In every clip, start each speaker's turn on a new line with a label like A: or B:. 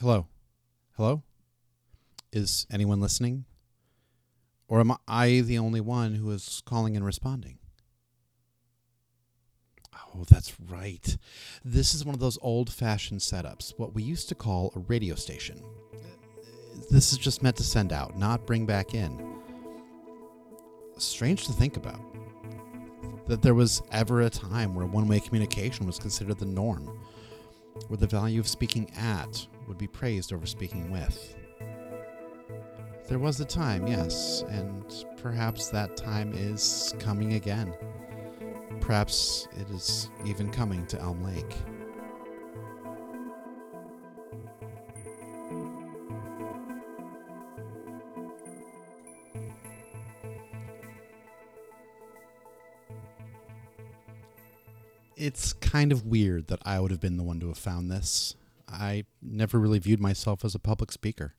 A: Hello? Hello? Is anyone listening? Or am I the only one who is calling and responding? Oh, that's right. This is one of those old fashioned setups, what we used to call a radio station. This is just meant to send out, not bring back in. Strange to think about. That there was ever a time where one way communication was considered the norm, where the value of speaking at would be praised over speaking with. There was a time, yes, and perhaps that time is coming again. Perhaps it is even coming to Elm Lake. It's kind of weird that I would have been the one to have found this. I never really viewed myself as a public speaker.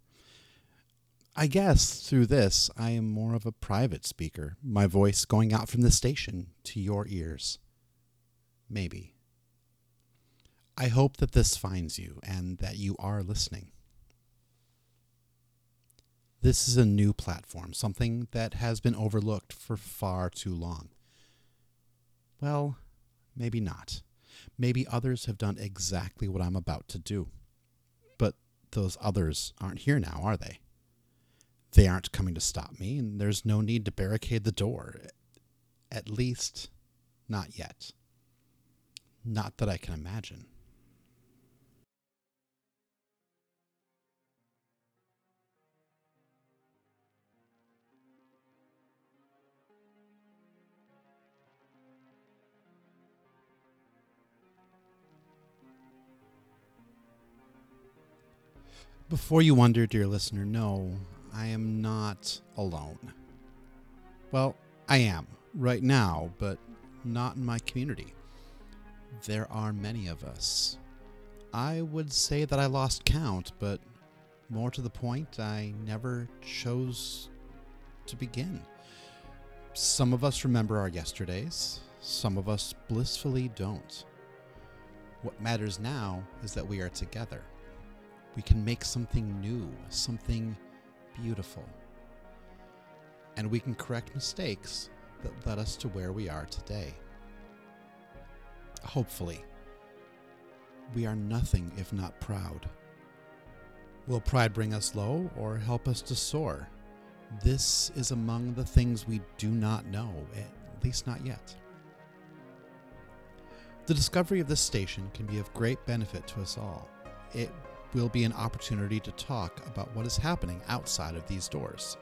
A: I guess through this, I am more of a private speaker, my voice going out from the station to your ears. Maybe. I hope that this finds you and that you are listening. This is a new platform, something that has been overlooked for far too long. Well, maybe not. Maybe others have done exactly what I'm about to do. But those others aren't here now, are they? They aren't coming to stop me, and there's no need to barricade the door. At least, not yet. Not that I can imagine. Before you wonder, dear listener, no, I am not alone. Well, I am right now, but not in my community. There are many of us. I would say that I lost count, but more to the point, I never chose to begin. Some of us remember our yesterdays, some of us blissfully don't. What matters now is that we are together. We can make something new, something beautiful. And we can correct mistakes that led us to where we are today. Hopefully, we are nothing if not proud. Will pride bring us low or help us to soar? This is among the things we do not know, at least not yet. The discovery of this station can be of great benefit to us all. It will be an opportunity to talk about what is happening outside of these doors.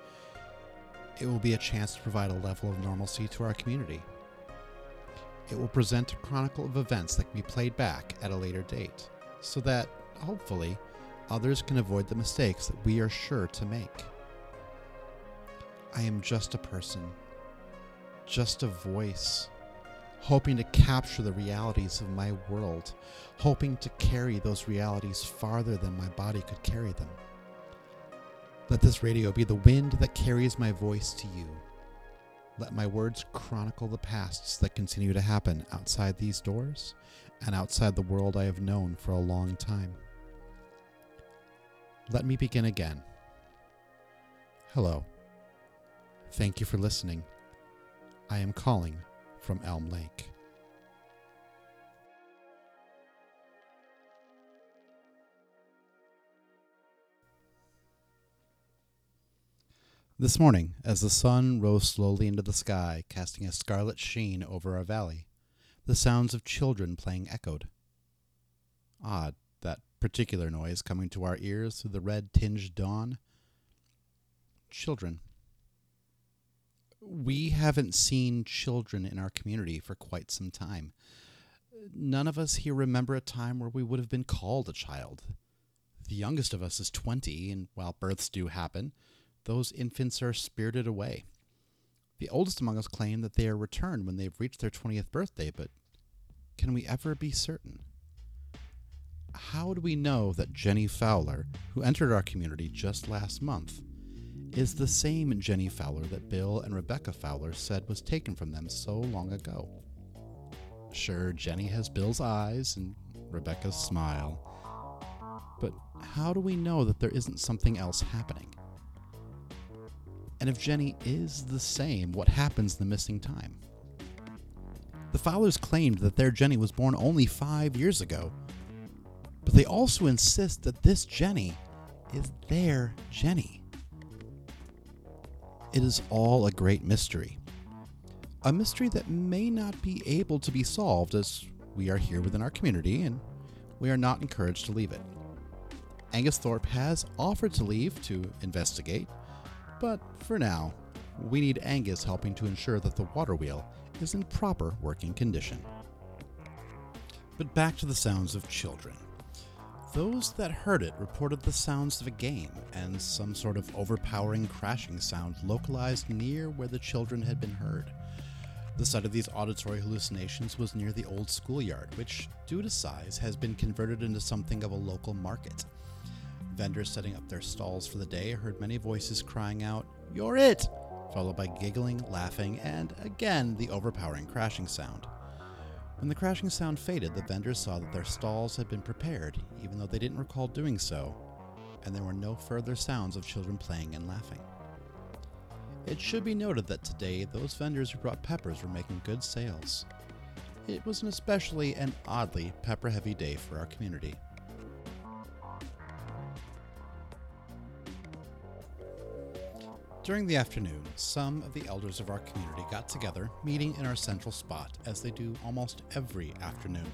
A: It will be a chance to provide a level of normalcy to our community. It will present a chronicle of events that can be played back at a later date, so that, hopefully, others can avoid the mistakes that we are sure to make. I am just a person, just a voice hoping to capture the realities of my world, hoping to carry those realities farther than my body could carry them. Let this radio be the wind that carries my voice to you. Let my words chronicle the pasts that continue to happen outside these doors and outside the world I have known for a long time. Let me begin again. Hello. Thank you for listening. I am calling from Elm Lake. This morning, as the sun rose slowly into the sky, casting a scarlet sheen over our valley, the sounds of children playing echoed. Odd, that particular noise coming to our ears through the red tinged dawn. Children we haven't seen children in our community for quite some time. None of us here remember a time where we would have been called a child. The youngest of us is 20, and while births do happen, those infants are spirited away. The oldest among us claim that they are returned when they've reached their 20th birthday, but can we ever be certain? How do we know that Jenny Fowler, who entered our community just last month, is the same Jenny Fowler that Bill and Rebecca Fowler said was taken from them so long ago. Sure, Jenny has Bill's eyes and Rebecca's smile. But how do we know that there isn't something else happening? And if Jenny is the same, what happens the missing time? The Fowlers claimed that their Jenny was born only five years ago, but they also insist that this Jenny is their Jenny. It is all a great mystery. A mystery that may not be able to be solved as we are here within our community and we are not encouraged to leave it. Angus Thorpe has offered to leave to investigate, but for now, we need Angus helping to ensure that the water wheel is in proper working condition. But back to the sounds of children. Those that heard it reported the sounds of a game and some sort of overpowering crashing sound localized near where the children had been heard. The site of these auditory hallucinations was near the old schoolyard, which, due to size, has been converted into something of a local market. Vendors setting up their stalls for the day heard many voices crying out, You're it! followed by giggling, laughing, and again the overpowering crashing sound. When the crashing sound faded, the vendors saw that their stalls had been prepared, even though they didn't recall doing so, and there were no further sounds of children playing and laughing. It should be noted that today those vendors who brought peppers were making good sales. It was an especially and oddly pepper heavy day for our community. During the afternoon, some of the elders of our community got together, meeting in our central spot, as they do almost every afternoon.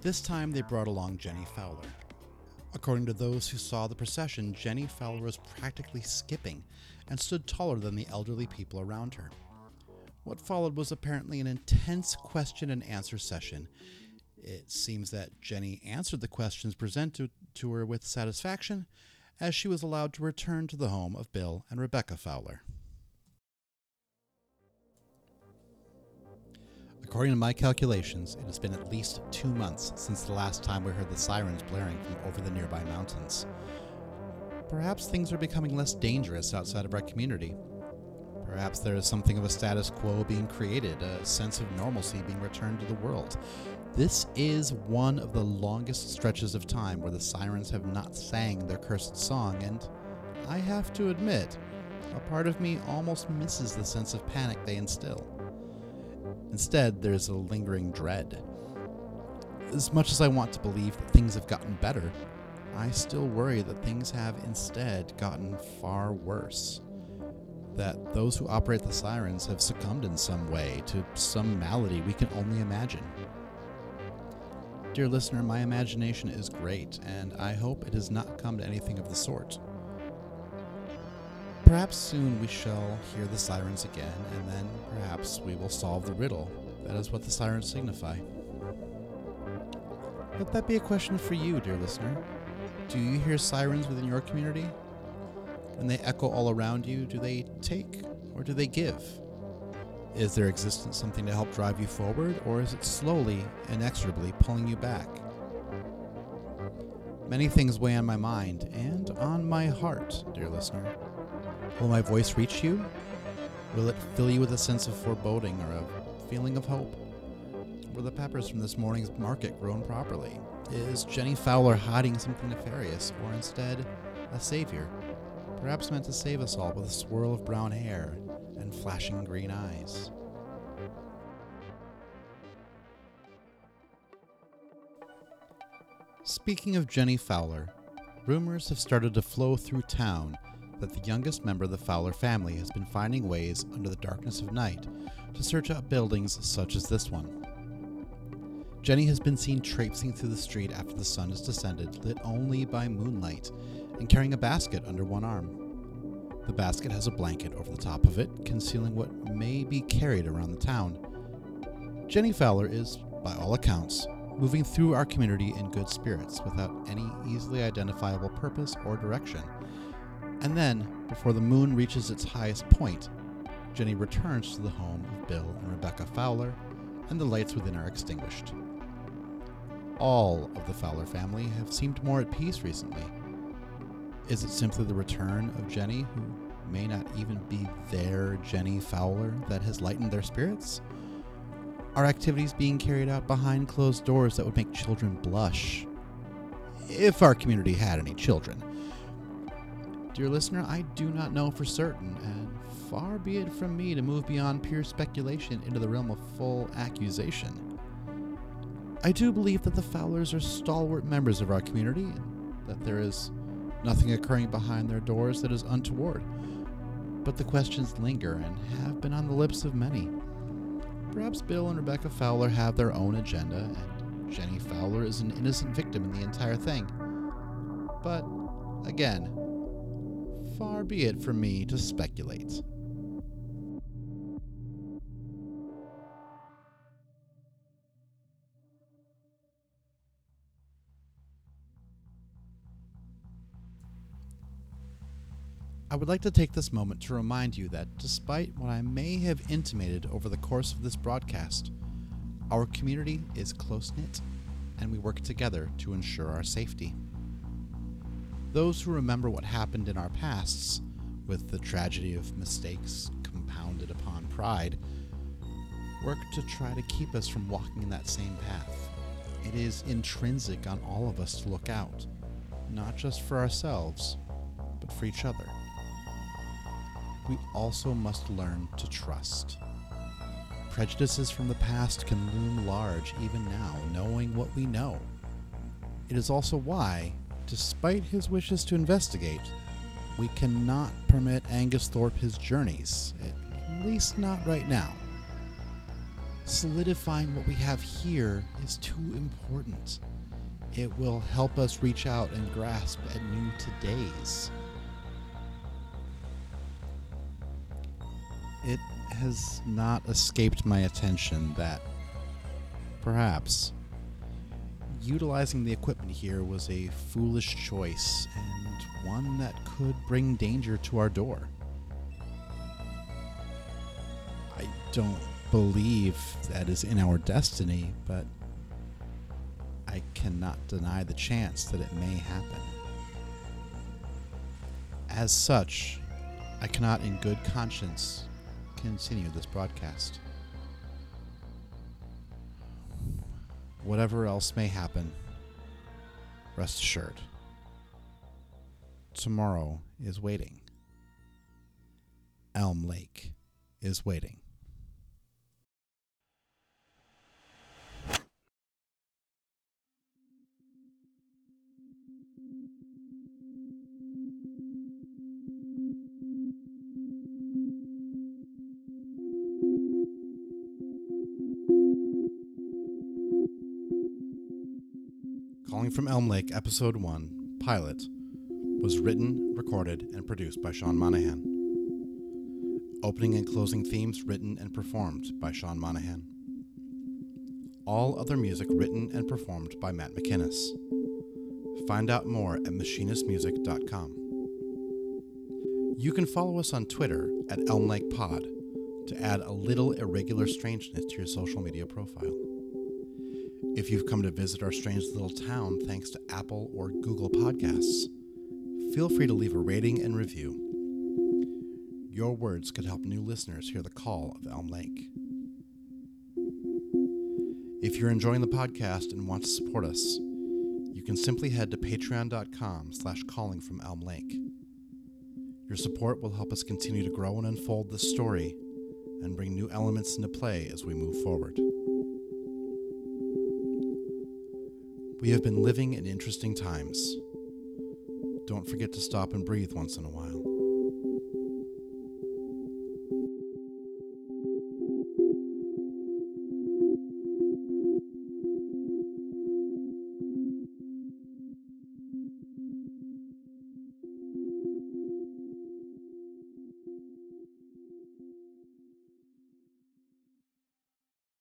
A: This time they brought along Jenny Fowler. According to those who saw the procession, Jenny Fowler was practically skipping and stood taller than the elderly people around her. What followed was apparently an intense question and answer session. It seems that Jenny answered the questions presented to her with satisfaction as she was allowed to return to the home of Bill and Rebecca Fowler. According to my calculations, it has been at least two months since the last time we heard the sirens blaring from over the nearby mountains. Perhaps things are becoming less dangerous outside of our community. Perhaps there is something of a status quo being created, a sense of normalcy being returned to the world, this is one of the longest stretches of time where the sirens have not sang their cursed song, and I have to admit, a part of me almost misses the sense of panic they instill. Instead, there's a lingering dread. As much as I want to believe that things have gotten better, I still worry that things have instead gotten far worse. That those who operate the sirens have succumbed in some way to some malady we can only imagine. Dear listener, my imagination is great, and I hope it has not come to anything of the sort. Perhaps soon we shall hear the sirens again, and then perhaps we will solve the riddle. That is what the sirens signify. Let that be a question for you, dear listener. Do you hear sirens within your community? When they echo all around you, do they take or do they give? Is their existence something to help drive you forward, or is it slowly, inexorably pulling you back? Many things weigh on my mind and on my heart, dear listener. Will my voice reach you? Will it fill you with a sense of foreboding or a feeling of hope? Were the peppers from this morning's market grown properly? Is Jenny Fowler hiding something nefarious, or instead, a savior? Perhaps meant to save us all with a swirl of brown hair and flashing green eyes. Speaking of Jenny Fowler, rumors have started to flow through town that the youngest member of the Fowler family has been finding ways under the darkness of night to search out buildings such as this one. Jenny has been seen traipsing through the street after the sun has descended, lit only by moonlight, and carrying a basket under one arm. The basket has a blanket over the top of it, concealing what may be carried around the town. Jenny Fowler is, by all accounts, moving through our community in good spirits without any easily identifiable purpose or direction. And then, before the moon reaches its highest point, Jenny returns to the home of Bill and Rebecca Fowler, and the lights within are extinguished. All of the Fowler family have seemed more at peace recently, is it simply the return of Jenny, who may not even be their Jenny Fowler, that has lightened their spirits? Are activities being carried out behind closed doors that would make children blush? if our community had any children. Dear listener, I do not know for certain, and far be it from me to move beyond pure speculation into the realm of full accusation. I do believe that the Fowlers are stalwart members of our community, and that there is nothing occurring behind their doors that is untoward. But the questions linger and have been on the lips of many. Perhaps Bill and Rebecca Fowler have their own agenda, and Jenny Fowler is an innocent victim in the entire thing. But, again, far be it from me to speculate. I would like to take this moment to remind you that despite what I may have intimated over the course of this broadcast, our community is close knit and we work together to ensure our safety. Those who remember what happened in our pasts, with the tragedy of mistakes compounded upon pride, work to try to keep us from walking in that same path. It is intrinsic on all of us to look out, not just for ourselves, but for each other we also must learn to trust. Prejudices from the past can loom large even now, knowing what we know. It is also why, despite his wishes to investigate, we cannot permit Angus Thorpe his journeys, at least not right now. Solidifying what we have here is too important. It will help us reach out and grasp at new todays. It has not escaped my attention that perhaps utilizing the equipment here was a foolish choice and one that could bring danger to our door. I don't believe that is in our destiny, but I cannot deny the chance that it may happen. As such, I cannot in good conscience continue this broadcast. Whatever else may happen, rest assured, tomorrow is waiting. Elm Lake is waiting. From Elm Lake, Episode 1, Pilot, was written, recorded, and produced by Sean Monaghan. Opening and closing themes written and performed by Sean Monaghan. All other music written and performed by Matt MacInnes. Find out more at machinnesmusic.com. You can follow us on Twitter at Elm Lake Pod to add a little irregular strangeness to your social media profile. If you've come to visit our strange little town thanks to Apple or Google Podcasts, feel free to leave a rating and review. Your words could help new listeners hear the call of Elm Lake. If you're enjoying the podcast and want to support us, you can simply head to patreon.com slash calling from Elm Lake. Your support will help us continue to grow and unfold this story and bring new elements into play as we move forward. We have been living in interesting times. Don't forget to stop and breathe once in a while.